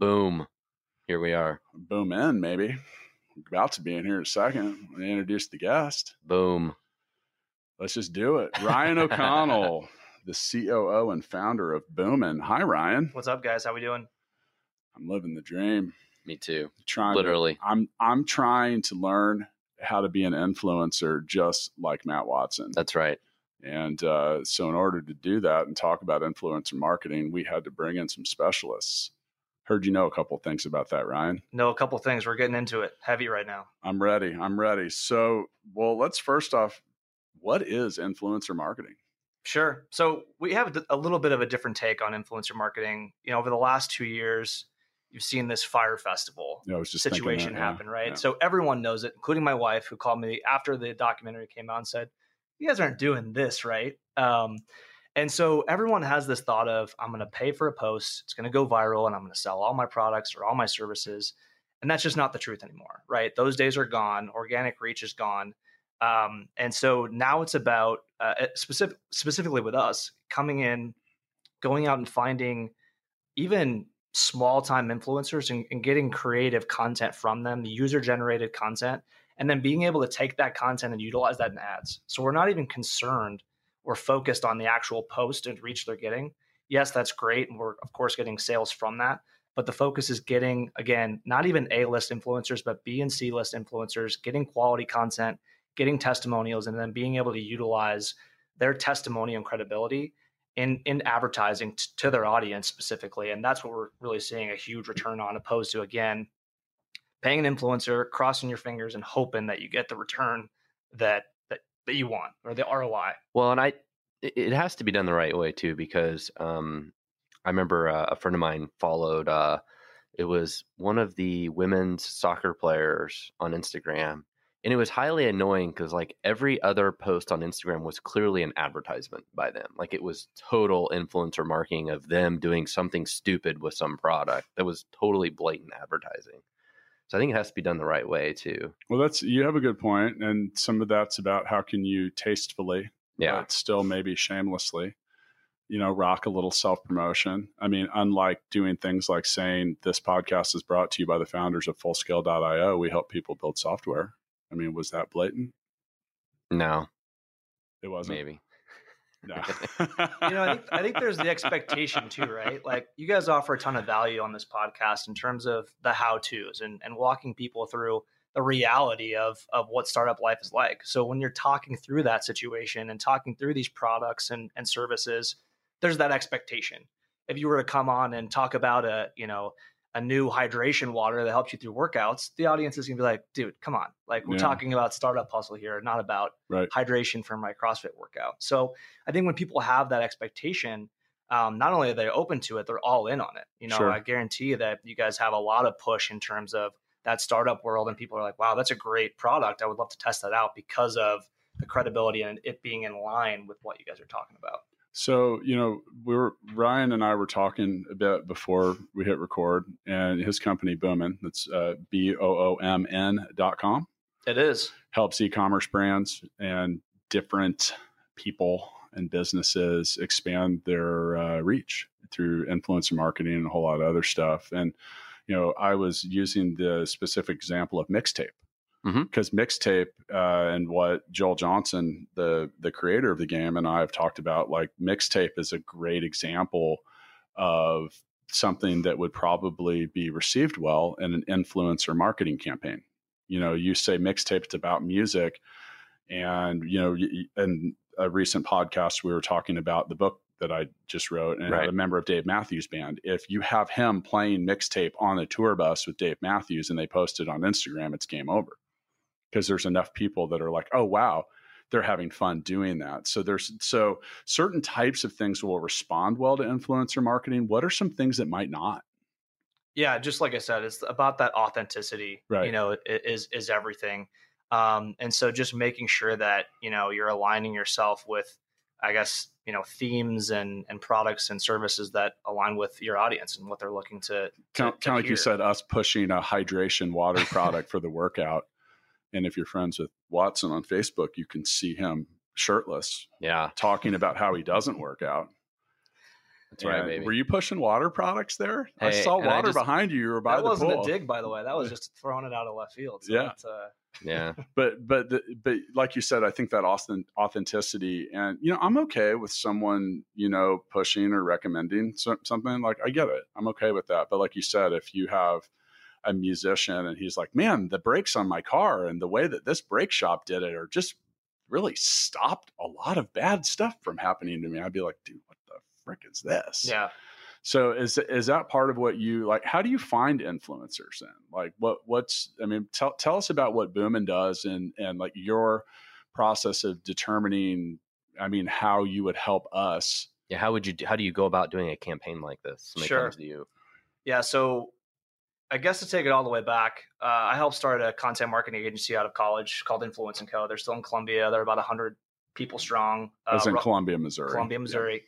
Boom. Here we are. Boom in, maybe. We're about to be in here in a second. I introduce the guest. Boom. Let's just do it. Ryan O'Connell, the COO and founder of Boomin. Hi, Ryan. What's up, guys? How we doing? I'm living the dream. Me too. Trying Literally. To, I'm I'm trying to learn how to be an influencer just like Matt Watson. That's right. And uh, so, in order to do that and talk about influencer marketing, we had to bring in some specialists. Heard you know a couple things about that, Ryan. Know a couple things. We're getting into it heavy right now. I'm ready. I'm ready. So, well, let's first off, what is influencer marketing? Sure. So we have a little bit of a different take on influencer marketing. You know, over the last two years, you've seen this Fyre Festival yeah, situation that, yeah, happen, right? yeah. So everyone knows it, including my wife, who called me after the documentary came out and said, you guys aren't doing this right. Um, and so everyone has this thought of, I'm going to pay for a post, it's going to go viral, and I'm going to sell all my products or all my services. And that's just not the truth anymore, right? Those days are gone. Organic reach is gone. Um, and so now it's about uh, specific, specifically with us coming in, going out and finding even small time influencers and, and getting creative content from them, the user generated content, and then being able to take that content and utilize that in ads. So we're not even concerned or focused on the actual post and reach they're getting. Yes, that's great. And we're, of course, getting sales from that. But the focus is getting, again, not even A list influencers, but B and C list influencers, getting quality content, getting testimonials, and then being able to utilize their testimony and credibility in, in advertising t- to their audience specifically. And that's what we're really seeing a huge return on, opposed to, again, paying an influencer, crossing your fingers, and hoping that you get the return that that you want or the ROI. Well, and I, it has to be done the right way too, because um, I remember uh, a friend of mine followed. Uh, it was one of the women's soccer players on Instagram, and it was highly annoying because like every other post on Instagram was clearly an advertisement by them. Like it was total influencer marketing of them doing something stupid with some product that was totally blatant advertising. So I think it has to be done the right way too. Well, that's you have a good point, and some of that's about how can you tastefully, Yeah. but still maybe shamelessly, you know, rock a little self promotion. I mean, unlike doing things like saying this podcast is brought to you by the founders of Fullscale.io, we help people build software. I mean, was that blatant? No, It wasn't. maybe. No. you know, I think, I think there's the expectation too, right? Like you guys offer a ton of value on this podcast in terms of the how tos and, and walking people through the reality of, of what startup life is like. So when you're talking through that situation and talking through these products and, and services, there's that expectation. If you were to come on and talk about a, you know, a new hydration water that helps you through workouts, the audience is gonna be like, dude, come on. Like we're Yeah. talking about startup hustle here, not about right. hydration for my CrossFit workout. So I think when people have that expectation, um, not only are they open to it, they're all in on it. You know, Sure. I guarantee you that you guys have a lot of push in terms of that startup world, and people are like, "Wow, that's a great product. I would love to test that out because of the credibility and it being in line with what you guys are talking about." So, you know, we were Ryan and I were talking a bit before we hit record, and his company Boomin, that's uh, B O O M N dot com, It is. helps e-commerce brands and different people and businesses expand their uh, reach through influencer marketing and a whole lot of other stuff. And you know, I was using the specific example of mixtape Because mixtape uh, and what Joel Johnson, the the creator of the game, and I have talked about, like mixtape is a great example of something that would probably be received well in an influencer marketing campaign. You know, you say mixtape, it's about music, and you know, in a recent podcast, we were talking about the book that I just wrote, and Right. a member of Dave Matthews Band. If you have him playing mixtape on a tour bus with Dave Matthews and they post it on Instagram, it's game over because there's enough people that are like, oh wow, they're having fun doing that. So there's so certain types of things will respond well to influencer marketing. What are some things that might not? Yeah, just like I said, it's about that authenticity. Right. You know, is is everything. Um, and so just making sure that you know you're aligning yourself with, I guess you know themes and and products and services that align with your audience and what they're looking to. to- kind, to kind of like you said, us pushing a hydration water product for the workout. And if you're friends with Watson on Facebook, you can see him shirtless Yeah, talking about how he doesn't work out. that's right, baby. Were you pushing water products there? I saw and I water just- behind you. You were by That the wasn't pool. a dig, by the way. That was just throwing it out of left field. So Yeah. uh, yeah, but but the, but like you said, I think that authen- authenticity and you know I'm okay with someone you know pushing or recommending so, something like I get it. I'm okay with that. But like you said, if you have a musician and he's like, man, the brakes on my car and the way that this brake shop did it are just really stopped a lot of bad stuff from happening to me. I'd be like, dude, what the frick is this? yeah. So is is that part of what you like? How do you find influencers then? Like what what's I mean, tell tell us about what Boomin does and and like your process of determining. I mean, how you would help us. yeah. How would you? How do you go about doing a campaign like this? Sure. to you. Yeah, so I guess to take it all the way back, uh, I helped start a content marketing agency out of college called Influence and Co. They're still in Columbia. They're about 100 people strong. Uh, in ru- Columbia, Missouri. Columbia, Missouri,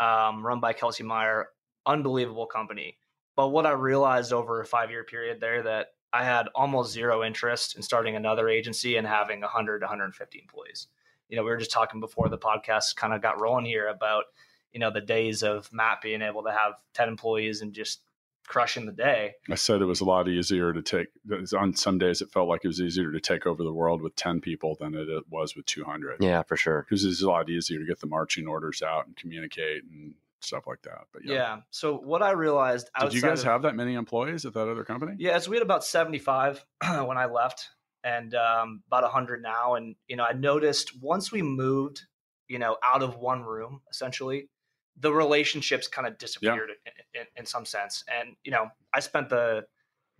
um, run by Kelsey Meyer. Unbelievable company. But what I realized over a five year period there that I had almost zero interest in starting another agency and having 100 to 150 employees. You know, we were just talking before the podcast kind of got rolling here about, you know, the days of Matt being able to have 10 employees and just crushing the day. I said it was a lot easier to take. On some days, it felt like it was easier to take over the world with ten people than it was with two hundred. Yeah, for sure. because it's a lot easier to get the marching orders out and communicate and stuff like that. But Yeah. So what I realized Did you guys of- have that many employees at that other company? Yeah, so we had about 75 when I left and um, about 100 now. And, you know, I noticed once we moved, you know, out of one room, essentially, the relationships kind of disappeared in, in, in some sense. And, you know, I spent the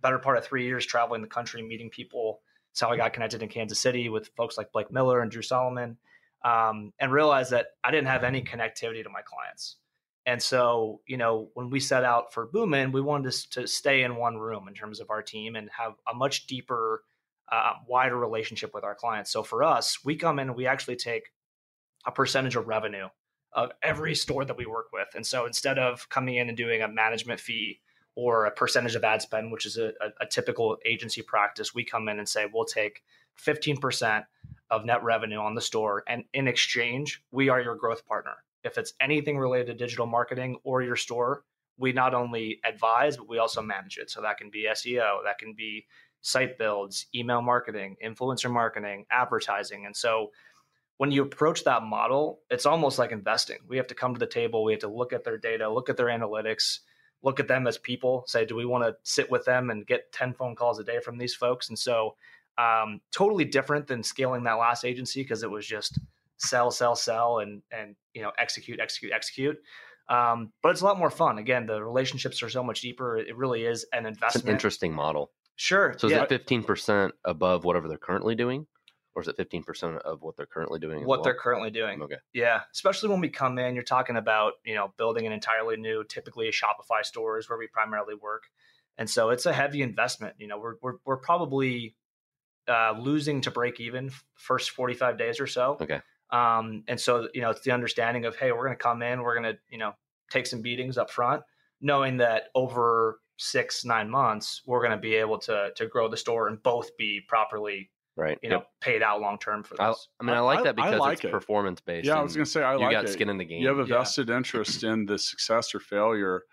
better part of three years traveling the country, meeting people. That's how I got connected in Kansas City with folks like Blake Miller and Drew Solomon, um, and realized that I didn't have any connectivity to my clients. And so, you know, when we set out for Boomin, we wanted to, to stay in one room in terms of our team and have a much deeper, uh, wider relationship with our clients. So for us, we come in and we actually take a percentage of revenue of every store that we work with. And so instead of coming in and doing a management fee or a percentage of ad spend, which is a, a, typical agency practice, we come in and say, we'll take 15% of net revenue on the store. And in exchange, we are your growth partner. If it's anything related to digital marketing or your store, we not only advise, but we also manage it. So that can be SEO, that can be site builds, email marketing, influencer marketing, advertising. And so when you approach that model, it's almost like investing. We have to come to the table, we have to look at their data, look at their analytics, look at them as people, say, do we want to sit with them and get 10 phone calls a day from these folks? And so um, totally different than scaling that last agency because it was just sell, sell, sell, and and you know execute, execute, execute. Um, but it's a lot more fun. Again, the relationships are so much deeper. It really is an It's investment. an interesting model. Sure. So is yeah. it fifteen percent above whatever they're currently doing, or is it fifteen percent of what they're currently doing? what well? they're currently doing. Okay. Yeah, especially when we come in, you're talking about you know building an entirely new, typically a Shopify store is where we primarily work, and so it's a heavy investment. You know, we're we're we're probably uh, losing to break even first 45 days or so. Okay. Um, and so you know it's the understanding of hey, we're going to come in, we're going to you know take some beatings up front, knowing that over six nine months we're going to be able to to grow the store and both be properly Right. you know paid out long term for I, this. I mean, I I- like I- that I because like it's it. performance based. Yeah, I was going to say I you like got it. skin in the game. You have a Yeah. vested interest in the success or failure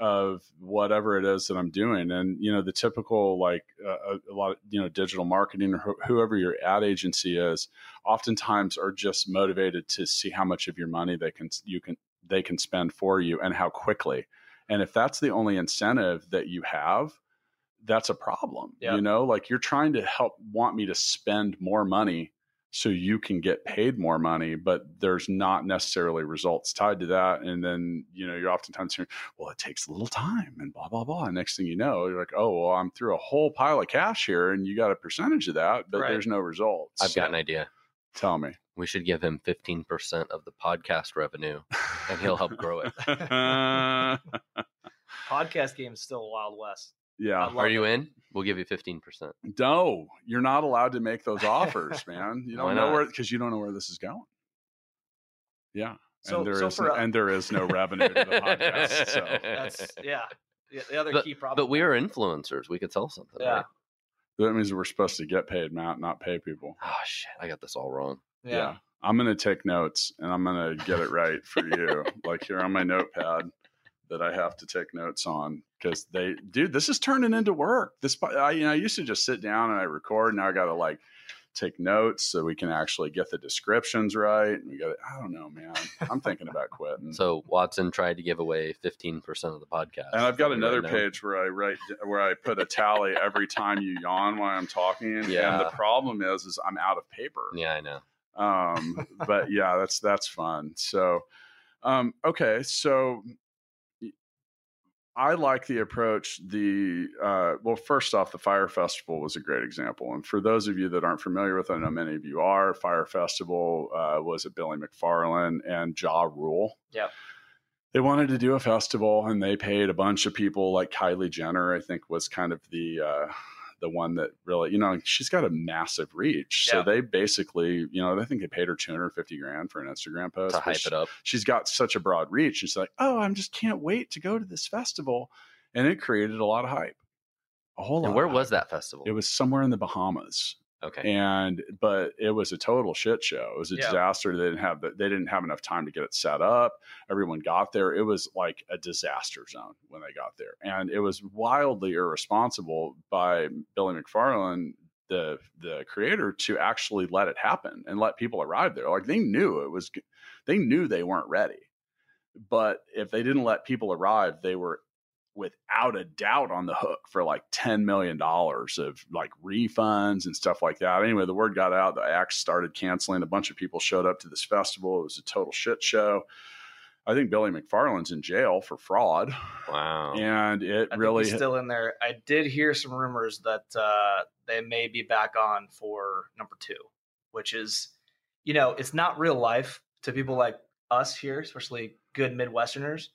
of whatever it is that I'm doing, and you know the typical like uh, a, a lot of you know digital marketing or wh- whoever your ad agency is, oftentimes are just motivated to see how much of your money they can you can they can spend for you and how quickly, and if that's the only incentive that you have. That's a problem. Yeah. You know, like you're trying to help want me to spend more money so you can get paid more money, but there's not necessarily results tied to that. And then, you know, you're oftentimes hearing, well, it takes a little time and blah, blah, blah. And next thing you know, you're like, oh, well, I'm through a whole pile of cash here and you got a percentage of that, but Right. there's no results. I've got an idea. Tell me. We should give him fifteen percent of the podcast revenue, and he'll help grow it. podcast game is still Wild West. Yeah. love Are you it. in? We'll give you fifteen percent. No, you're not allowed to make those offers, man. You don't know not? where because you don't know where this is going. Yeah. So- and there so is for, uh, and there is no revenue to the podcast. So That's yeah. The- The other But, key problem. but we are influencers. We could sell something. Yeah. Right? that means we're supposed to get paid, Matt, not pay people. Oh shit! I got this all wrong. yeah. I'm gonna take notes and I'm gonna get it right for you. like here on my notepad that I have to take notes on because they, dude, this is turning into work. This, I, you know, I used to just sit down and I record. Now I got to like take notes so we can actually get the descriptions right. And we got, I don't know, man. I'm thinking about quitting. So Watson tried to give away fifteen percent of the podcast. and I've got Right another now. page where I write where I put a tally every time you yawn while I'm talking. And Yeah. the problem is, is I'm out of paper. Yeah, I know. um but yeah that's that's fun so um okay so i like the approach the uh well first off the Fyre Festival was a great example and for those of you that aren't familiar with it i know many of you are Fyre Festival uh, was at billy mcfarland and Ja Rule. Yeah, they wanted to do a festival and they paid a bunch of people like kylie jenner i think was kind of the uh the one that really, you know, she's got a massive reach. So Yeah. they basically, you know, I think they paid her 250 grand for an Instagram post. To hype she- it up. She's got such a broad reach. She's like, oh, I'm just can't wait to go to this festival. And it created a lot of hype. A whole lot. And where was that festival? It was somewhere in the Bahamas. Okay. And but it was a total shit show. It was a Yeah. disaster. They didn't have the, they didn't have enough time to get it set up. Everyone got there. It was like a disaster zone when they got there, and it was wildly irresponsible by Billy McFarland, the the creator, to actually let it happen and let people arrive there. Like they knew it was, they knew they weren't ready, but if they didn't let people arrive, they were without a doubt on the hook for like $10 million of like refunds and stuff like that. Anyway, the word got out. The acts started canceling. A bunch of people showed up to this festival. It was a total shit show. I think Billy McFarland's in jail for fraud. wow. And it I really, he's still in there. I did hear some rumors that uh, they may be back on for number two, which is, you know, it's not real life to people like us here, especially good Midwesterners.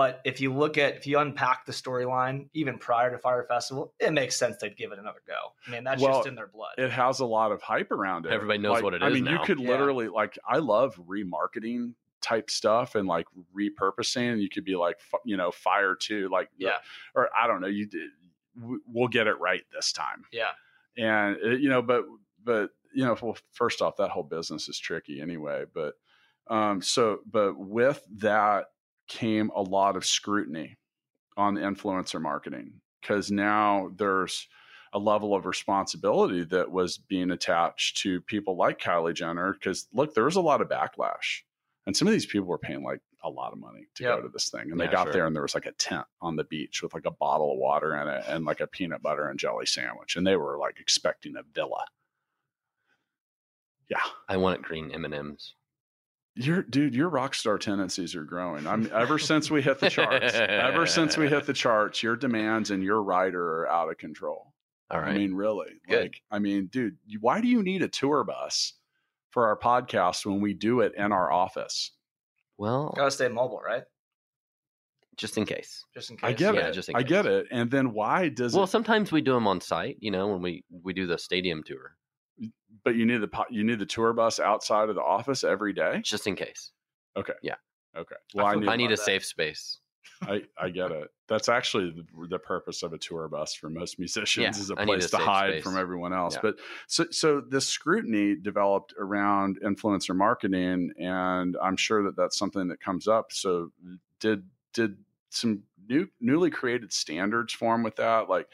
But if you look at, if you unpack the storyline, even prior to Fyre Festival, it makes sense they'd give it another go. I mean, that's Well, just in their blood. it has a lot of hype around it. Everybody knows Like, what it I is mean, you now. could Yeah. literally like I love remarketing type stuff and like repurposing. You could be like, you know, fire to like, Yeah. or I don't know. You did. We'll get it right this time. yeah. and uh, you know but but you know well first off that whole business is tricky anyway but um so but with that came a lot of scrutiny on the influencer marketing because now there's a level of responsibility that was being attached to people like Kylie Jenner because look there was a lot of backlash and some of these people were paying like a lot of money to Yep. go to this thing and they Yeah, got sure. there and there was like a tent on the beach with like a bottle of water in it and like a peanut butter and jelly sandwich and they were like expecting a villa yeah I want green M and M's. Your dude your rock star tendencies are growing i'm ever since we hit the charts ever since we hit the charts your demands and your rider are out of control All right. i mean really Good. like i mean dude why do you need a tour bus for our podcast when we do it in our office well, Gotta stay mobile, right? just in case. Just in case. i get Yeah, it just in i get it and then why does Well, it sometimes we do them on site. You know, when we we do the stadium tour, but you need the you need the tour bus outside of the office every day just in case. okay Yeah. okay well i, need I need a that. safe space. I, I get it. That's actually the, the purpose of a tour bus for most musicians Yeah, is a place a to hide space. from everyone else. Yeah. But so so this scrutiny developed around influencer marketing, and I'm sure that that's something that comes up. So did did some new newly created standards form with that? Like,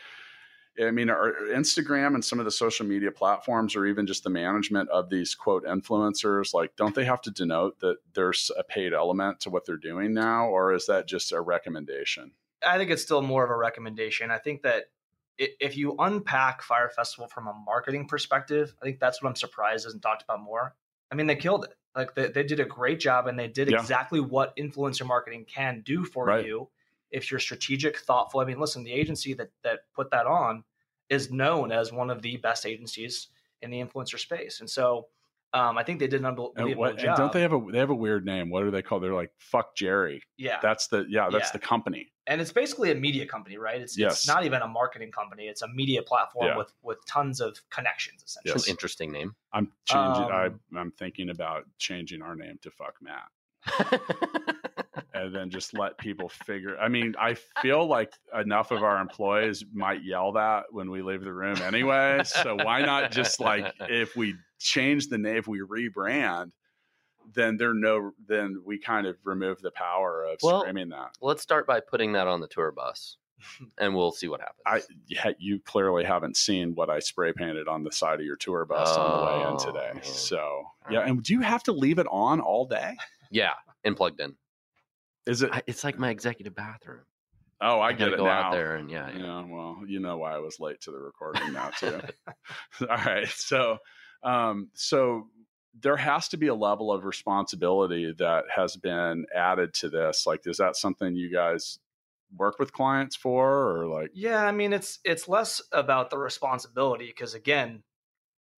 I mean, are Instagram and some of the social media platforms, or even just the management of these quote influencers, like, don't they have to denote that there's a paid element to what they're doing now, or is that just a recommendation? I think it's still more of a recommendation. I think that if you unpack Fyre Festival from a marketing perspective, I think that's what I'm surprised isn't talked about more. I mean, they killed it. Like they, they did a great job and they did Yeah. exactly what influencer marketing can do for Right. you if you're strategic, thoughtful. I mean, listen, the agency that that put that on is known as one of the best agencies in the influencer space. And so Um, I think they did an And, unbelievable what, and job. don't they have a they have a weird name? What are they called? They're like fuck Jerry. yeah, That's the yeah, that's Yeah. the company. and it's basically a media company, right? It's, Yes. it's not even a marketing company; it's a media platform Yeah. with with tons of connections. Essentially, It's an interesting name. I'm changing. Um, I, I'm thinking about changing our name to fuck Matt, and then just let people figure. I mean, I feel like enough of our employees might yell that when we leave the room anyway. So why not just like if we change the name, if we rebrand, then there no, then we kind of remove the power of Well, screaming that. Let's start by putting that on the tour bus, and we'll see what happens. I yeah, you clearly haven't seen what I spray painted on the side of your tour bus on the way in Oh, today. man. So yeah, and do you have to leave it on all day? yeah, and plugged in. Is it? I, it's like my executive bathroom. oh, I, gotta get it go now. out there and yeah, yeah. Yeah, well, you know why I was late to the recording now too. all right, so um, so there has to be a level of responsibility that has been added to this. Like, is that something you guys work with clients for, or like? Yeah, I mean it's it's less about the responsibility because again,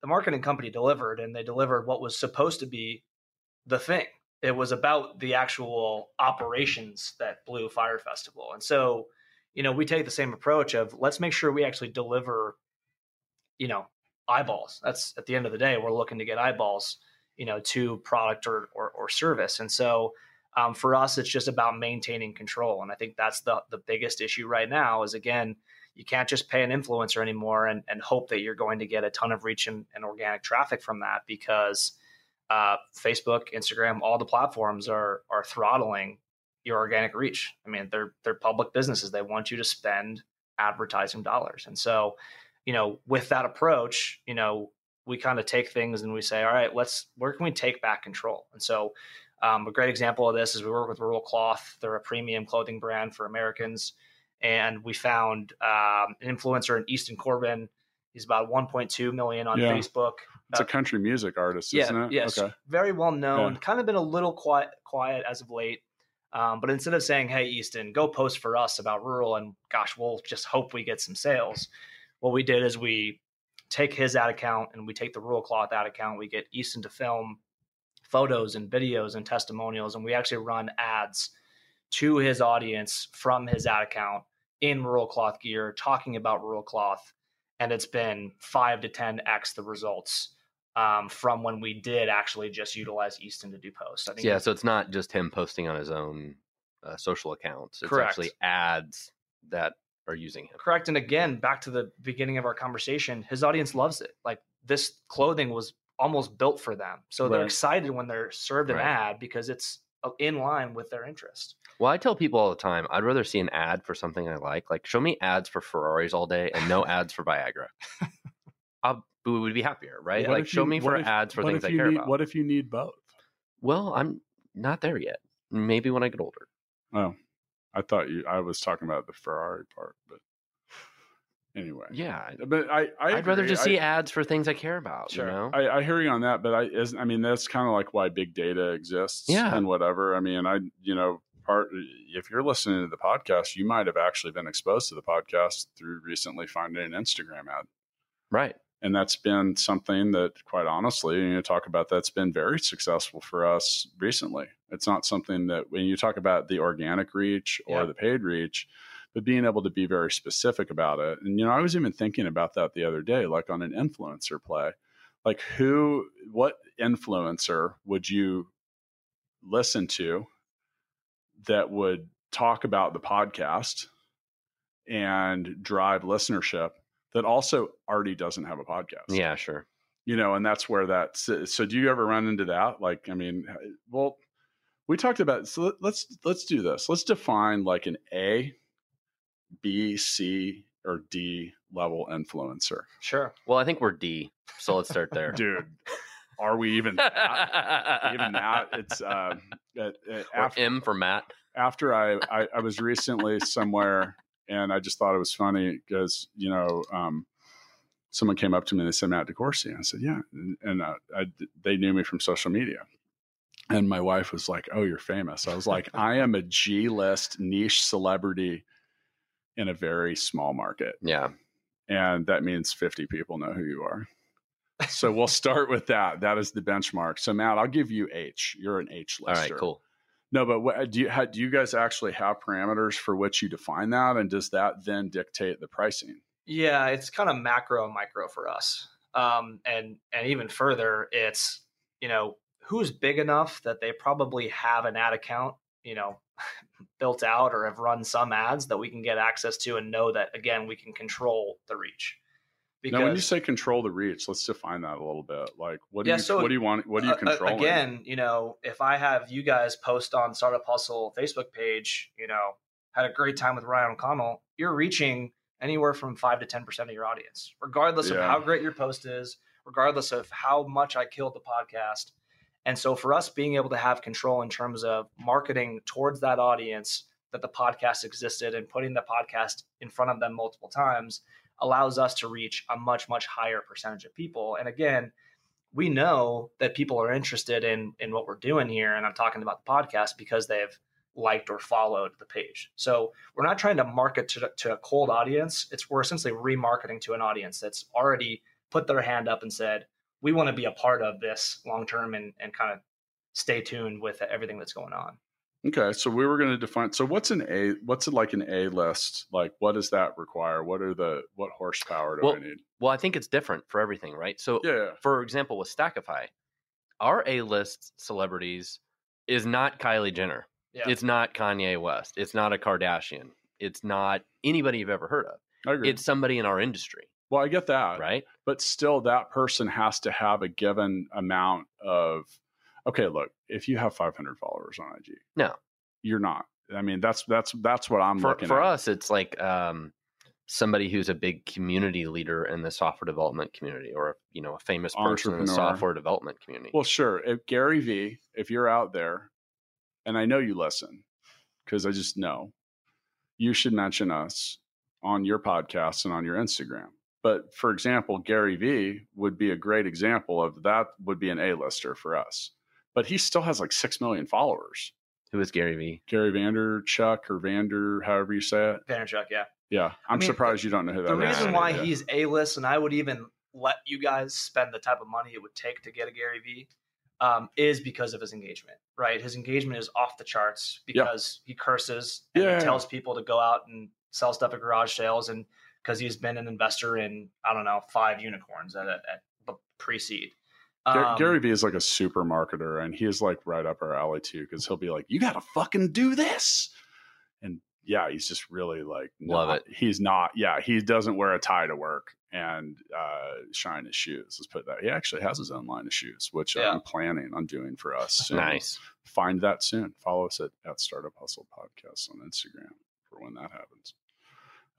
the marketing company delivered and they delivered what was supposed to be the thing. It was about the actual operations that blew Fyre Festival. And so, you know, we take the same approach of let's make sure we actually deliver, you know, eyeballs. That's at the end of the day, we're looking to get eyeballs, you know, to product or or, or service. And so um, for us, it's just about maintaining control. And I think that's the the biggest issue right now is again, you can't just pay an influencer anymore and, and hope that you're going to get a ton of reach and, and organic traffic from that because uh, Facebook, Instagram, all the platforms are are throttling your organic reach. I mean, they're they're public businesses. They want you to spend advertising dollars. And so, you know, with that approach, you know, we kind of take things and we say, all right, let's where can we take back control? And so um, a great example of this is we work with Rural Cloth. They're a premium clothing brand for Americans. And we found um, an influencer in Easton Corbin. He's about 1.2 million on Yeah. Facebook. It's a country music artist, isn't it? Yes. Okay. Very well known. Yeah. Kind of been a little quiet, quiet as of late. Um, but instead of saying, "Hey, Easton, go post for us about rural," and gosh, we'll just hope we get some sales. What we did is we take his ad account and we take the rural cloth ad account. We get Easton to film photos and videos and testimonials, and we actually run ads to his audience from his ad account in rural cloth gear, talking about rural cloth. And it's been five to 10x the results um, from when we did actually just utilize Easton to do posts. I think Yeah, so it's not just him posting on his own uh, social accounts. It's Correct. actually ads that are using him. correct. And again, back to the beginning of our conversation, his audience loves it. Like this clothing was almost built for them. So they're excited when they're served an Right. ad because it's uh, in line with their interest. Well, I tell people all the time, I'd rather see an ad for something I like. Like, show me ads for Ferraris all day and no ads for Viagra. I would be happier, right? What like, show you- me for if- ads for things I care need, about. What if you need both? Well, I'm not there yet. Maybe when I get older. Oh, I thought you. I was talking about the Ferrari part, but anyway. Yeah, But I, I I'd rather just I- see ads for things I care about. Sure. You know? I, I hear you on that, but I is I mean that's kind of like why big data exists, Yeah. and whatever. I mean, I you know part if you're listening to the podcast, you might have actually been exposed to the podcast through recently finding an Instagram ad, right. And that's been something that, quite honestly, you know, talk about that's been very successful for us recently. It's not something that when you talk about the organic reach or Yeah. the paid reach. But being able to be very specific about it. And, you know, I was even thinking about that the other day, like on an influencer play like who what influencer would you listen to that would talk about the podcast and drive listenership that also already doesn't have a podcast Yeah, sure. you know and that's where that so, so do you ever run into that like i mean well we talked about so let- let's let's do this let's define like an a b c or d level influencer Sure. Well, I think we're D, so let's start there. dude are we even that? even that it's um at, at- after, M for Matt. after I, I i was recently somewhere and i just thought it was funny because you know um someone came up to me and they said matt DeCoursey i said yeah and, and uh, I, they knew me from social media and my wife was like oh you're famous i was like i am a g-list niche celebrity in a very small market Yeah. and that means 50 people know who you are so we'll start with that. That is the benchmark. So Matt, I'll give you H. You're an H All lister. right, cool. No, but what, do you ha, do you guys actually have parameters for which you define that, and does that then dictate the pricing? Yeah, it's kind of macro and micro for us. Um, and and even further, it's you know who's big enough that they probably have an ad account, you know, built out or have run some ads that we can get access to and know that again we can control the reach. Now, when you say control the reach, let's define that a little bit. Like, what do Yeah, you so, what do you want? What do you uh, uh, control? again, you know, if I have you guys post on Startup Hustle Facebook page, you know, had a great time with Ryan O'Connell, you're reaching anywhere from five to ten percent of your audience, regardless of how great your post is, regardless of how much I killed the podcast. And so for us being able to have control in terms of marketing towards that audience that the podcast existed and putting the podcast in front of them multiple times allows us to reach a much, much higher percentage of people. And again, we know that people are interested in in what we're doing here. And I'm talking about the podcast because they've liked or followed the page. So we're not trying to market to, to a cold audience. It's we're essentially remarketing to an audience that's already put their hand up and said, we want to be a part of this long term and, and kind of stay tuned with everything that's going on. Okay, so we were going to define. So what's an A? What's it like an A list? Like, what does that require? What are the what horsepower do Well, I need? Well, I think it's different for everything, right? So, Yeah, for example, with Stackify, our A list celebrities is not Kylie Jenner. Yeah. It's not Kanye West. It's not a Kardashian. It's not anybody you've ever heard of. I agree. It's somebody in our industry, well, I get that, right? but still, that person has to have a given amount of. Okay, look, if you have 500 followers on IG, No. you're not. I mean, that's that's that's what I'm for looking for at. us, it's like um, somebody who's a big community leader in the software development community, or you know, a famous person in the software development community. Well, sure. If Gary V, if you're out there, and I know you listen, because I just know, you should mention us on your podcast and on your Instagram. But for example, Gary V would be a great example of that would be an A-lister for us. But he still has like six million followers. Who is Gary Vee? Gary Vanderchuck or Vander, however you say it. Vaynerchuk, yeah. Yeah. I'm mean, surprised you don't know who that the is. reason why yeah. he's A list, and I would even let you guys spend the type of money it would take to get a Gary Vee, um, is because of his engagement. Right, his engagement is off the charts Yeah. because he curses and Yeah. he tells people to go out and sell stuff at garage sales, and because he's been an investor in I don't know five unicorns at at, at pre-seed. Gar- Um, Gary Vee is like a super marketer, and he is like right up our alley too, because he'll be like, "You got to fucking do this," and yeah, he's just really like, Love not- He's not, yeah, he doesn't wear a tie to work and uh, shine his shoes. Let's put that. He actually has his own line of shoes, which Yeah. I'm planning on doing for us. soon. Nice. Find that soon. Follow us at, at Startup Hustle Podcast on Instagram for when that happens.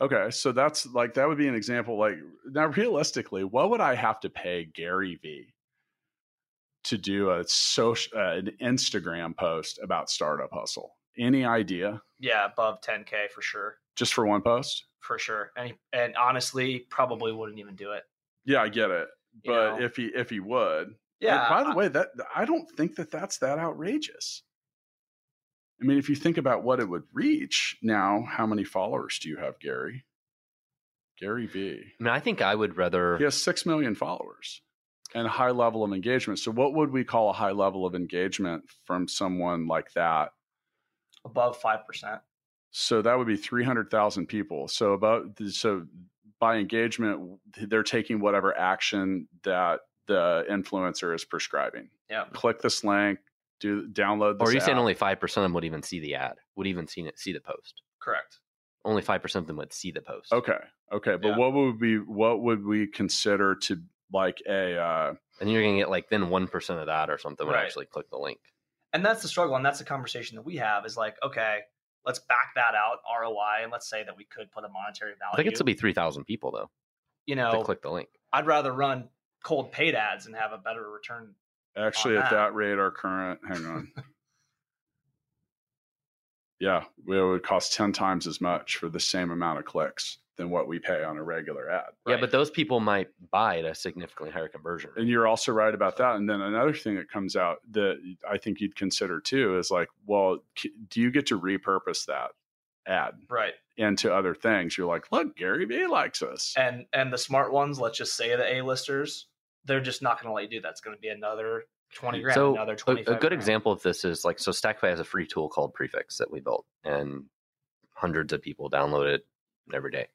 Okay, so that's like that would be an example. Like now, realistically, what would I have to pay Gary V to do a social uh, an Instagram post about Startup Hustle? Any idea? yeah, above 10k for sure, Just for one post? for sure, and and honestly, probably wouldn't even do it. Yeah, I get it. You But know? if he if he would, Yeah, And by the I- way, that I don't think that that's that outrageous. I mean, if you think about what it would reach now, how many followers do you have, Gary? Gary V. I mean, I think I would rather. He has six million followers and a high level of engagement. So, what would we call a high level of engagement from someone like that? above five percent. So that would be three hundred thousand people. So about so by engagement, they're taking whatever action that the influencer is prescribing. Yeah, Click this link, do download. This Or are you saying only five percent of them would even see the ad? Would even see it, see the post? correct. Only five percent of them would see the post. Okay, okay, but Yeah. what would be what would we consider to like a uh, and you're gonna get like then one percent of that or something would Right. actually click the link. and that's the struggle and that's the conversation that we have is like okay let's back that out roi and let's say that we could put a monetary value I think it's gonna be three thousand people though you to know click the link. i'd rather run cold paid ads and have a better return actually at that. that rate our current? Hang on. yeah, it would cost ten times as much for the same amount of clicks than what we pay on a regular ad. Yeah, but those people might buy at a significantly higher conversion. rate. And you're also right about that. And then another thing that comes out that I think you'd consider too is like, well, do you get to repurpose that ad right into other things? You're like, look, Gary Vee likes us. and and the smart ones let's just say the a listers they're just not going to let you do that. It's going to be another twenty grand, so another a, twenty. a good example of this is like so Stackify has a free tool called Prefix that we built, and hundreds of people download it every day.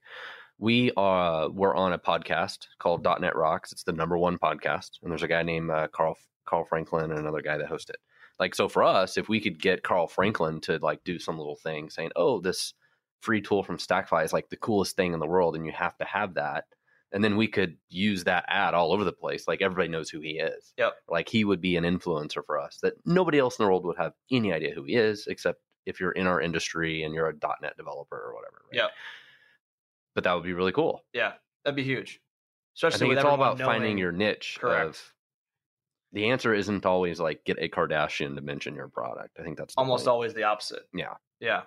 We are we're on a podcast called .NET Rocks. It's the number one podcast, and there's a guy named uh, Carl Carl Franklin and another guy that host it. Like so, for us, if we could get Carl Franklin to like do some little thing saying, "Oh, this free tool from Stackify is like the coolest thing in the world, and you have to have that," and then we could use that ad all over the place. Like everybody knows who he is. Yep. Like he would be an influencer for us that nobody else in the world would have any idea who he is, except if you're in our industry and you're a .NET developer or whatever. Right? Yep. But that would be really cool. Yeah, that'd be huge. I Especially think with it's all everyone about finding your niche. Correct. Of, the answer isn't always like get a Kardashian to mention your product. I think that's almost point. always the opposite. Yeah. Yeah.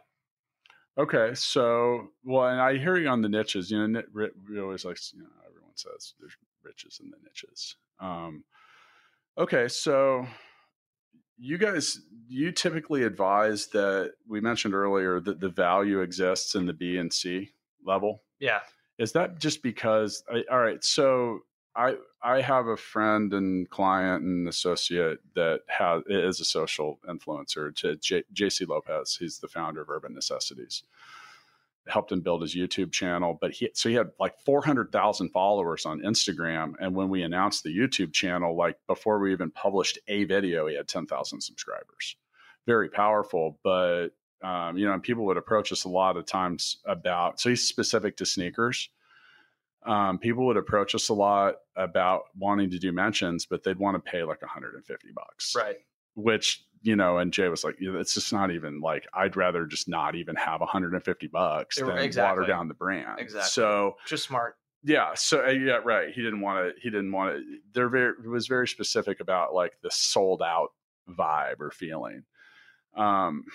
Okay, so well, and I hear you on the niches. You know, we always like you know everyone says there's riches in the niches. Um, okay, so you guys, you typically advise that we mentioned earlier that the value exists in the B and C level. Yeah. Is that just because? I, all right, so I I have a friend and client and associate that has is a social influencer to JC Lopez. He's the founder of Urban Necessities. Helped him build his YouTube channel, but he so he had like four hundred thousand followers on Instagram. And when we announced the YouTube channel, like before we even published a video, he had ten thousand subscribers. Very powerful, but um, you know, and people would approach us a lot of times about. So he's specific to sneakers um, people would approach us a lot about wanting to do mentions, but they'd want to pay like 150 bucks. Right. Which, you know, and Jay was like, it's just not even like, I'd rather just not even have 150 bucks than Exactly. water down the brand. Exactly. So, Just smart. yeah. So, uh, yeah, right. He didn't want to, he didn't want to, they're very, was very specific about like the sold out vibe or feeling. Um,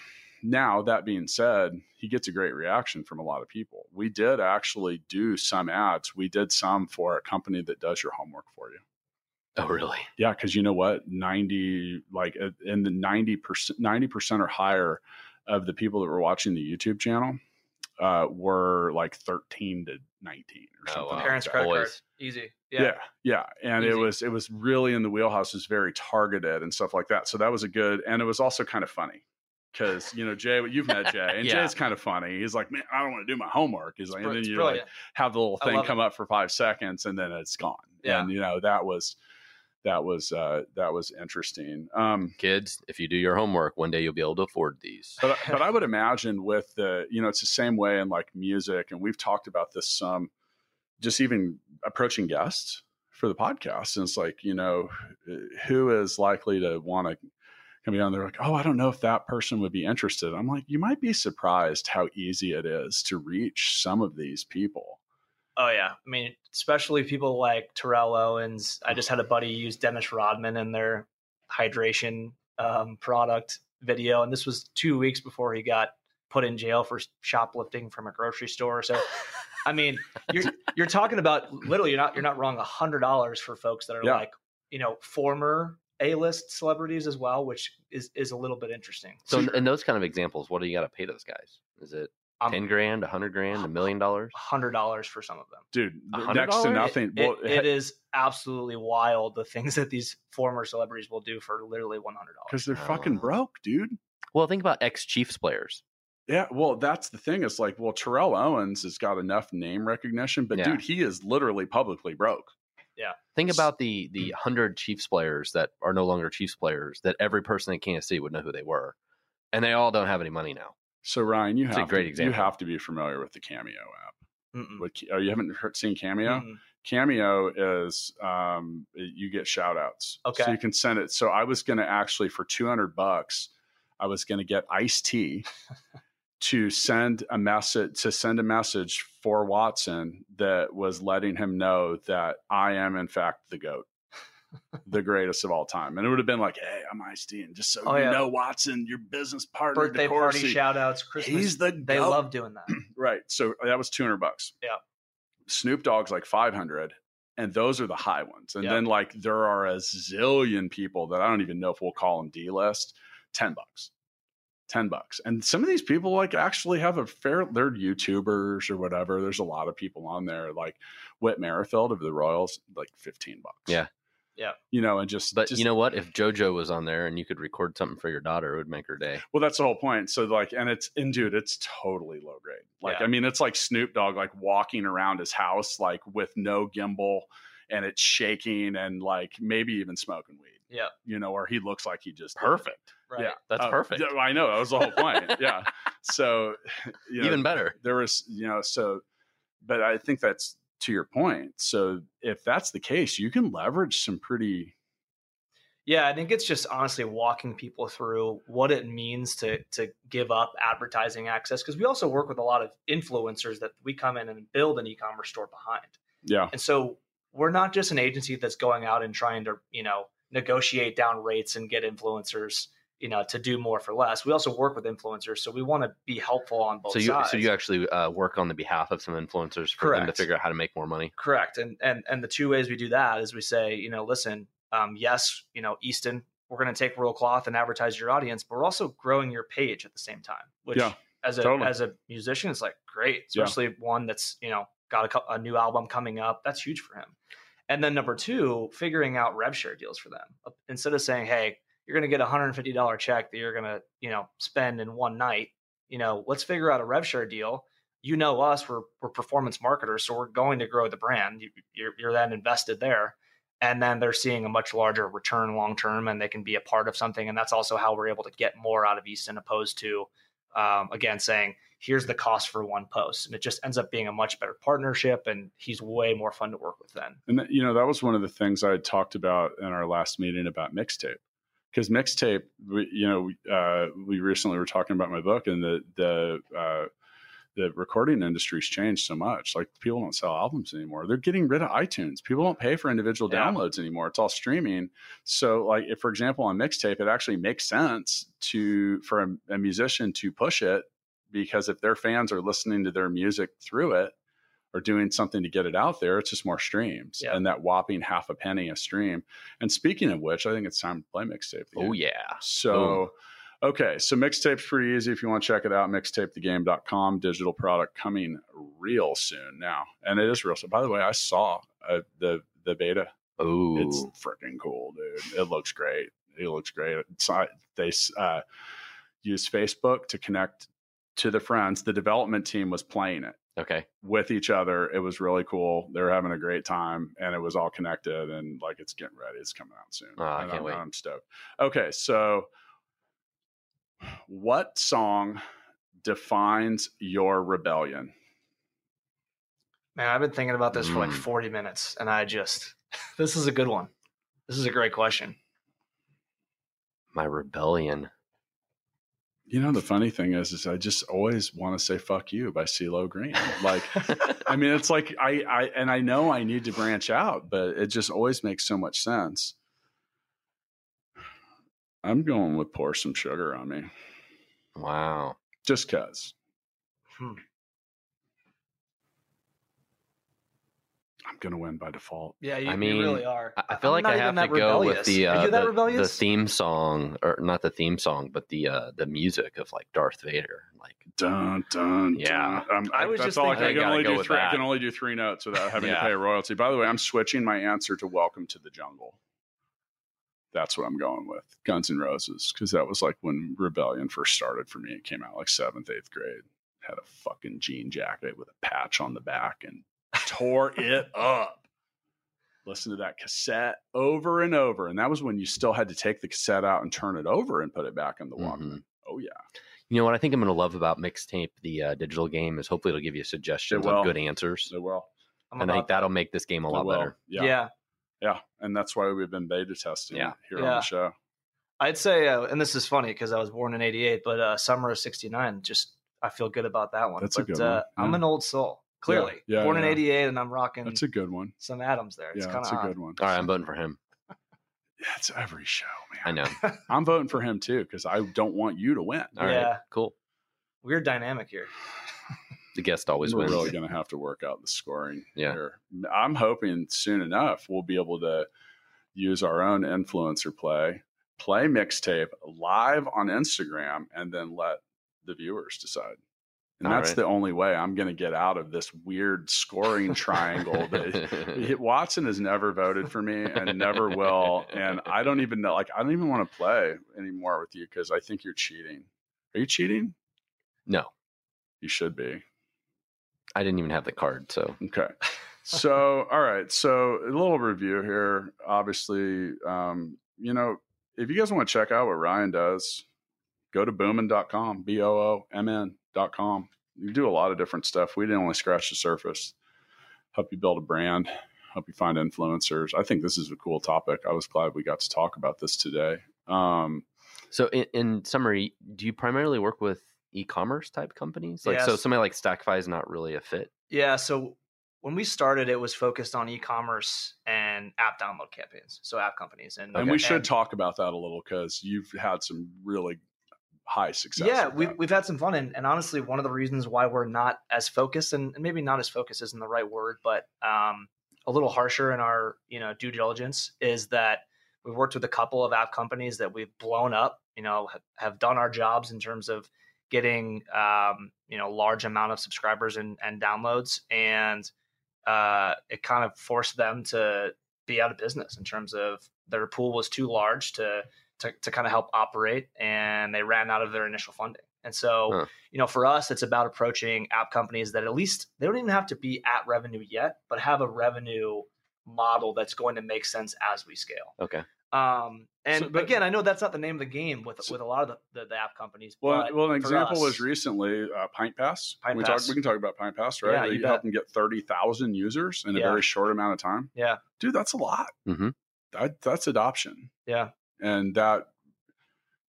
now that being said, he gets a great reaction from a lot of people. We did actually do some ads. We did some for a company that does your homework for you. Oh, really? Yeah, because you know what, ninety like uh, in the ninety percent, ninety percent or higher of the people that were watching the YouTube channel uh, were like thirteen to nineteen or Oh, something. wow. Parents' like credit card. Easy. Yeah. Yeah. yeah, And it was it was really in the wheelhouse. It was very targeted and stuff like that. So that was a good, and it was also kind of funny because you know Jay, you've met Jay, and Yeah. Jay's kind of funny. He's like, man, I don't want to do my homework. He's like, and then you like have the little thing love come up for five seconds, and then it's gone. Yeah. and you know that was that was uh that was interesting. Um, Kids, if you do your homework, one day you'll be able to afford these. but but I would imagine with the you know it's the same way in like music, and we've talked about this some, just even approaching guests for the podcast, and it's like you know who is likely to want to come on. They're like, oh, I don't know if that person would be interested. I'm like, you might be surprised how easy it is to reach some of these people. Oh yeah, I mean, especially people like Terrell Owens. I just had a buddy use Dennis Rodman in their hydration um, product video, and this was two weeks before he got put in jail for shoplifting from a grocery store. So, I mean, you're you're talking about literally you're not you're not wrong. A hundred dollars for folks that are Yeah. like you know former A list celebrities as well, which is is a little bit interesting. So, in, in those kind of examples, what do you got to pay those guys? Is it Um, ten grand, a hundred grand, a million dollars? hundred dollars for some of them. Dude, 100? next to nothing. It- well, it is absolutely wild the things that these former celebrities will do for literally one hundred dollars. because they're fucking Oh. broke, dude. Well, think about ex Chiefs players. Yeah, well, that's the thing. It's like, well, Terrell Owens has got enough name recognition, but Yeah. dude, he is literally publicly broke. Think about the the hundred Chiefs players that are no longer Chiefs players that every person in Kansas City would know who they were, and they all don't have any money now. So Ryan, you It's a have great to, example. You have to be familiar with the Cameo app. Mm-mm. What, oh, you haven't heard, seen Cameo? Mm-mm. Cameo is um, you get shout outs. Okay. So you can send it. So I was going to actually for 200 bucks, I was going to get Ice-T to send a message to send a message for Watson that was letting him know that I am in fact the goat. the greatest of all time. And it would have been like, hey, I'm tea. And just so Oh, you yeah. know, Watson, your business partner, Birthday party DeCoursey, shout outs, Christmas. He's the they goat. love doing that. Right. So that was 200 bucks. Yeah. Snoop Dogg's like 500 and those are the high ones. And Yeah. then like there are a zillion people that I don't even know if we'll call them D list, 10 bucks. 10 bucks. And some of these people like actually have a fair they're YouTubers or whatever. There's a lot of people on there like Whit Merrifield of the Royals like 15 bucks. Yeah. Yeah. You know, and just But just, you know what? If JoJo was on there and you could record something for your daughter, it would make her day. Well, that's the whole point. So like, and it's and dude, it's totally low grade. Like, Yeah. I mean, it's like Snoop Dogg like walking around his house like with no gimbal and it's shaking and like maybe even smoking weed. Yeah. You know, or he looks like he just did. Perfect. Right. Yeah, That's Oh, perfect. yeah, I know that was the whole point. yeah. So, you know, Even better. there was you know so but i think that's to your point so if that's the case you can leverage some pretty Yeah, I think it's just honestly walking people through what it means to to give up advertising access because we also work with a lot of influencers that we come in and build an e-commerce store behind. yeah And so we're not just an agency that's going out and trying to, you know, negotiate down rates and get influencers, you know, to do more for less. We also work with influencers, so we want to be helpful on both So you sides. so you actually uh, work on the behalf of some influencers for them to figure out how to make more money. Correct. And and and the two ways we do that is we say, you know, listen, um, yes, you know, Easton, we're going to take Royal Cloth and advertise your audience, but we're also growing your page at the same time. Which, Yeah, as a totally. as a musician, it's like great, Yeah. especially one that's you know got a, a new album coming up. That's huge for him. And then number two, figuring out rev share deals for them Uh, instead of saying, hey, you're going to get a hundred and fifty dollar check that you're going to you know spend in one night. You know, let's figure out a rev share deal. You know us we're, we're performance marketers so we're going to grow the brand. You, you're, you're then invested there. And then they're seeing a much larger return long term and they can be a part of something. And that's also how we're able to get more out of easton opposed to um, again saying here's the cost for one post. And it just ends up being a much better partnership and he's way more fun to work with then. And you know that was one of the things i talked about in our last meeting about mixtape because mixtape we, you know we, uh, we recently were talking about my book and the the uh, the recording industry's changed so much. Like people don't sell albums anymore. They're getting rid of iTunes. People don't pay for individual Yeah. downloads anymore. It's all streaming. So like if for example on mixtape, it actually makes sense to for a, a musician to push it because if their fans are listening to their music through it or doing something to get it out there, it's just more streams Yeah. and that whopping half a penny a stream. And speaking of which, I think it's time to play mixtape. Oh yeah. So, okay, so mixtape's pretty easy if you want to check it out. Mixtapethegame.com, digital product coming real soon now, and it is real. So, by the way, I saw uh, the the beta. Oh, It's freaking cool, dude. It looks great. It looks great. It's, uh, they uh, use Facebook to connect to the friends. The development team was playing it okay. with each other. It was really cool. They were having a great time, and it was all connected. And like, it's getting ready. It's coming out soon. Oh, I And can't I'm, wait. I'm stoked. Okay, so what song defines your rebellion? man i've been thinking about this for like Mm. 40 minutes and i just this is a good one this is a great question My rebellion. You know, the funny thing is, is I just always want to say "fuck you" by CeeLo Green. Like, I mean, it's like I, I, and I know I need to branch out, but it just always makes so much sense. I'm going with pour some sugar on me, wow. just cause. Hmm. I'm gonna win by default. yeah you, I mean, you really are I- I feel I'm like I have to that go with the uh, the, the theme song, or not the theme song, but the uh, the music of like Darth Vader. Like, Dun dun. Yeah. dun. Um, I was that's just all I can, I can I gotta only do. with Three, I can only do three notes without having to pay a royalty. By the way, I'm switching my answer to "Welcome to the Jungle." That's what I'm going with. Guns N' Roses, because that was like when Rebellion first started for me. It came out like seventh, eighth grade. Had a fucking jean jacket with a patch on the back and tore it up. Listen to that cassette over and over, and that was when you still had to take the cassette out and turn it over and put it back in the Walkman. Mhm. Oh yeah. you know what I think I'm going to love about Mixtape, the uh, digital game, is hopefully it'll give you suggestions will. of good answers, So well. I'm and I think that'll make this game a lot better. Yeah. yeah Yeah, and that's why we've been beta testing Yeah. it here on the show. I'd say, uh, and this is funny because I was born in '88, but uh, summer of '69, just I feel good about that one. That's a but, good uh, one. I'm an old soul, clearly. Yeah, born in '88, and I'm rocking That's a good one. some Adams there. It's yeah, kind that's of a good one. All right, I'm voting for him. Yeah, it's every show, man. I know. I'm voting for him too because I don't want you to win. All right, Yeah. cool. weird dynamic here. The guest always We're wins. really going to have to work out the scoring Yeah. here. I'm hoping soon enough we'll be able to use our own influencer play, play mixtape live on Instagram, and then let the viewers decide And All that's right. the only way I'm going to get out of this weird scoring triangle that Watson has never voted for me and never will. And I don't even know, like, I don't even want to play anymore with you because I think you're cheating. Are you cheating? no, You should be. I didn't even have the card. So Okay. So, all right. So, a little review here. Obviously, um, you know, if you guys want to check out what Ryan does, go to boomin.com, B O O M N.com. You do a lot of different stuff. We didn't only scratch the surface. Help you build a brand, help you find influencers. I think this is a cool topic. I was glad we got to talk about this today. Um, So, in, in summary, do you primarily work with e-commerce type companies? Like, so Yes. somebody like Stackify is not really a fit. Yeah. So when we started, it was focused on e-commerce and app download campaigns. So app companies and And we should and- talk about that a little because you've had some really high success. Yeah, we've, we've had some fun. And, and honestly, one of the reasons why we're not as focused and, and maybe not as focused isn't the right word, but um, a little harsher in our, you know, due diligence is that we've worked with a couple of app companies that we've blown up, you know, have, have done our jobs in terms of getting, um, you know, large amount of subscribers and, and downloads. And uh, it kind of forced them to be out of business in terms of their pool was too large to, to, to kind of help operate and they ran out of their initial funding. And so, Huh. you know, for us, it's about approaching app companies that at least they don't even have to be at revenue yet, but have a revenue model that's going to make sense as we scale. Okay. Um, and So, but- again, I know that's not the name of the game with So- with a lot of the, the, the app companies. Well, but well, an example us- was recently uh, Pint Pass. Pint we Pass. Talk, we can talk about Pint Pass, right? Yeah, you you help them get thirty thousand users in a very short amount of time. Yeah. dude, that's a lot. hmm That, that's adoption, Yeah. And that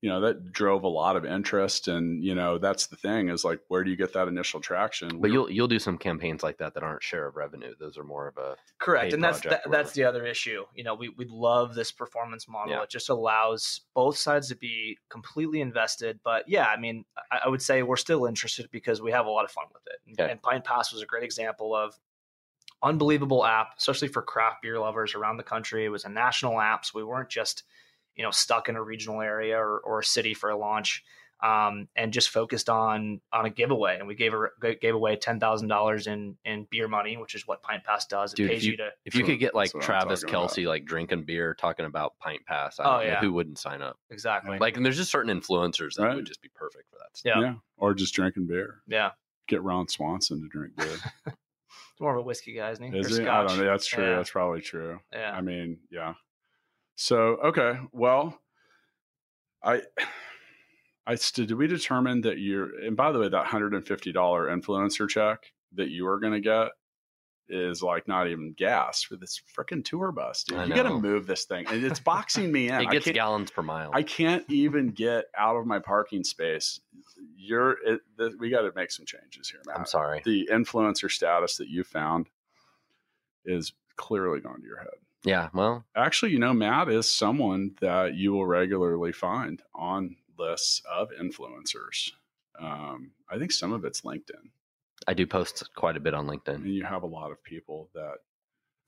you know that drove a lot of interest. And you know that's the thing is like, where do you get that initial traction? But you'll you'll do some campaigns like that that aren't share of revenue. Those are more of a Correct, and that's project that, that's the other issue. You know, we we love this performance model. Yeah. It just allows both sides to be completely invested. But yeah, I mean, I, I would say we're still interested because we have a lot of fun with it. And, Okay. and Pint Pass was a great example of unbelievable app, especially for craft beer lovers around the country. It was a national app, so we weren't just you know stuck in a regional area or, or a city for a launch. Um, and just focused on on a giveaway, and we gave a, gave away ten thousand dollars in in beer money, which is what Pint Pass does. It Dude, if pays you- you to if you So could get like that's what I'm Travis talking about. Kelce like drinking beer talking about pint pass, I Oh, don't know yeah. who wouldn't sign up. exactly. Like and there's just certain influencers that Right. would just be perfect for that. Stuff. Yeah. yeah, or just drinking beer. Yeah, Get Ron Swanson to drink beer. it's more of a whiskey guy, isn't he? Is Or it? I don't know. That's true. Yeah. That's probably true. Yeah, I mean, yeah. So okay, well, I, I did we determine that you're? And by the way, that hundred and fifty dollar influencer check that you are going to get is like not even gas for this freaking tour bus, dude. I You got to move this thing, and it's boxing me in. It gets gallons per mile. I can't even get out of my parking space. You're. It, the, we got to make some changes here, Matt I'm sorry. the influencer status that you found is clearly gone to your head. Yeah, well, Actually, you know, Matt is someone that you will regularly find on lists of influencers. Um, I think some of it's LinkedIn, I do post quite a bit on LinkedIn. and you have a lot of people that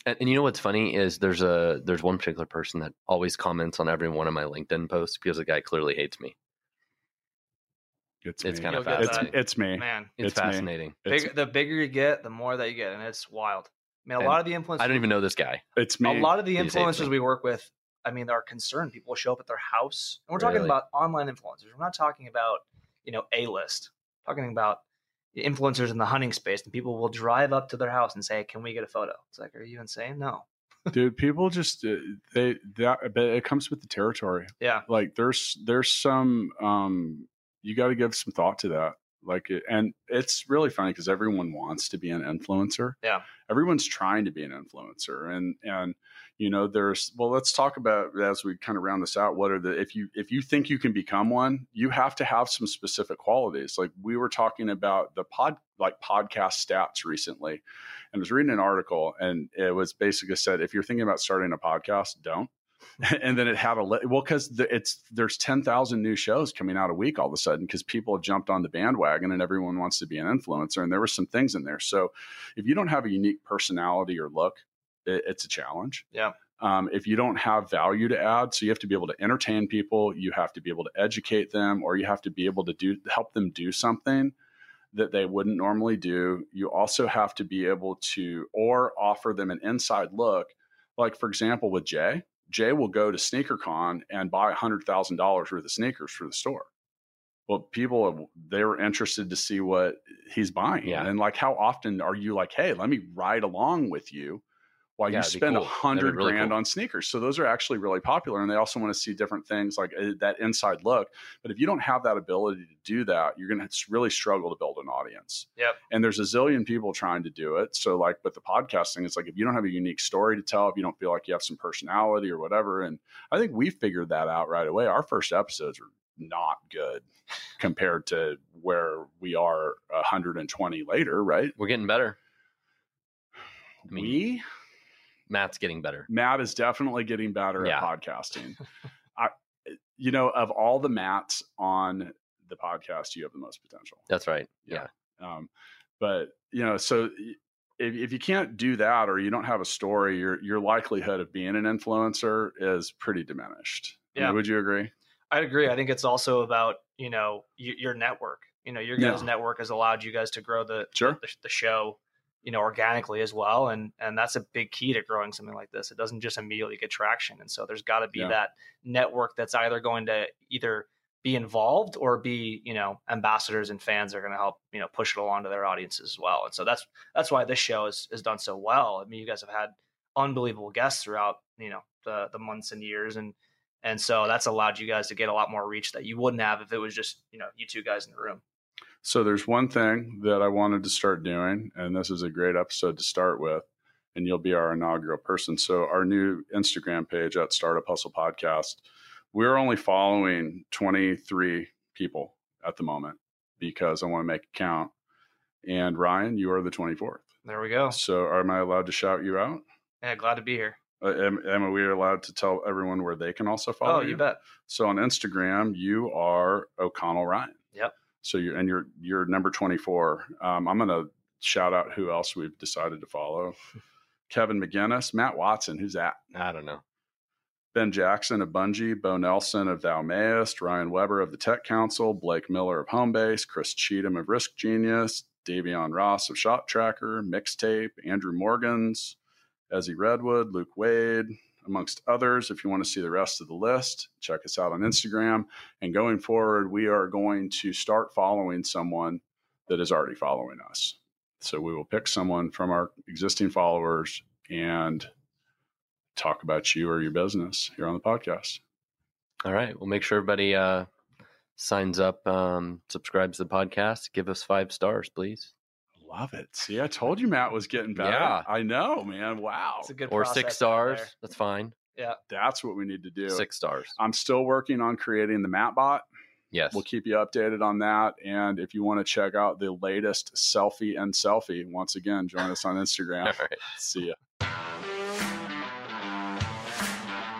And, and you know what's funny is there's a there's one particular person that always comments on every one of my LinkedIn posts because the guy clearly hates me. it's It's me. kind of You'll get it's, fascinating. it's me. man. It's, It's me. fascinating. It's, Big, the bigger you get, the more that you get, and it's wild. I mean, a And lot of the influencers. I don't even know this guy. it's me. A lot of the He just hates influencers we work with, I mean, they are concerned. People will show up at their house, and we're talking Really? about online influencers. We're not talking about you know a list. Talking about influencers in the hunting space, and people will drive up to their house and say, "Can we get a photo?" It's like, are you insane? No. dude. People just uh, they that but it comes with the territory. Yeah. like there's there's some um you got to give some thought to that like it, and it's really funny because everyone wants to be an influencer. Yeah. everyone's trying to be an influencer and and you know there's well let's talk about as we kind of round this out what are the if you if you think you can become one you have to have some specific qualities. Like we were talking about the pod like podcast stats recently and I was reading an article and it was basically said if you're thinking about starting a podcast don't and then it had a well because the, it's there's 10,000 new shows coming out a week all of a sudden because people have jumped on the bandwagon and everyone wants to be an influencer and there were some things in there so if you don't have a unique personality or look it, it's a challenge Yeah. um, if you don't have value to add so you have to be able to entertain people you have to be able to educate them or you have to be able to do help them do something that they wouldn't normally do. You also have to be able to or offer them an inside look. Like for example, with Jay, Jay will go to SneakerCon and buy hundred thousand dollars worth of sneakers for the store. Well, people they were interested to see what he's buying, Yeah. and like how often are you like, hey, let me ride along with you while Yeah, you spend a cool. Hundred really grand cool. on sneakers? So those are actually really popular, and they also want to see different things like uh, that inside look. But if you don't have that ability to do that, you're going to really struggle to build an audience. Yep. And there's a zillion people trying to do it. So like with the podcasting, it's like if you don't have a unique story to tell, if you don't feel like you have some personality or whatever, and I think we figured that out right away. Our first episodes were not good compared to where we are 120 later, right? We're getting better. I mean, we Matt's getting better. Matt is definitely getting better Yeah. at podcasting. I, you know, of all the Matts on the podcast, you have the most potential. That's right. Yeah. Yeah. Um, but you know, so if, if you can't do that or you don't have a story, your your likelihood of being an influencer is pretty diminished. I mean, Yeah. would you agree? I agree. I think it's also about you know y- your network. You know, your guys' Yeah. network has allowed you guys to grow the Sure. the, the show, you know, organically as well, and and that's a big key to growing something like this. It doesn't just immediately get traction, and so there's got to be Yeah. that network that's either going to either be involved or be you know ambassadors and fans that are going to help you know push it along to their audiences as well. And so that's that's why this show has has done so well. I mean, you guys have had unbelievable guests throughout you know the the months and years and and so that's allowed you guys to get a lot more reach that you wouldn't have if it was just you know you two guys in the room So there's one thing that I wanted to start doing, and this is a great episode to start with, and you'll be our inaugural person. So our new Instagram page at Startup Hustle Podcast, we're only following 23 people at the moment because I want to make it count. And Ryan, you are the 24th. there we go So am I allowed to shout you out? yeah glad to be here Uh, am, am we are allowed to tell everyone where they can also follow oh you bet so on Instagram, you are O'Connell Ryan. So you're and you're you're number twenty four. Um, I'm gonna shout out who else we've decided to follow. Kevin McGinnis, Matt Watson, who's that? I don't know. Ben Jackson of Bungie, Bo Nelson of Thou Mayest, Ryan Weber of the Tech Council, Blake Miller of Homebase, Chris Cheatham of Risk Genius, Davyeon Ross of ShotTracker, Mixtape, Andrew Morgans, Ezzy Redwood, Luke Wade, amongst others. If you want to see the rest of the list, check us out on Instagram. And going forward, we are going to start following someone that is already following us. So we will pick someone from our existing followers and talk about you or your business here on the podcast. All right. We'll make sure everybody uh, signs up, um, subscribes to the podcast. Give us five stars, please. Love it. See, I told you Matt was getting better. Yeah. I know, man. Wow. it's a good Or six stars. there. That's fine. Yeah. That's what we need to do. Six stars. I'm still working on creating the Matt bot. Yes. We'll keep you updated on that. And if you want to check out the latest selfie and selfie, once again, join us on Instagram. All right. See ya.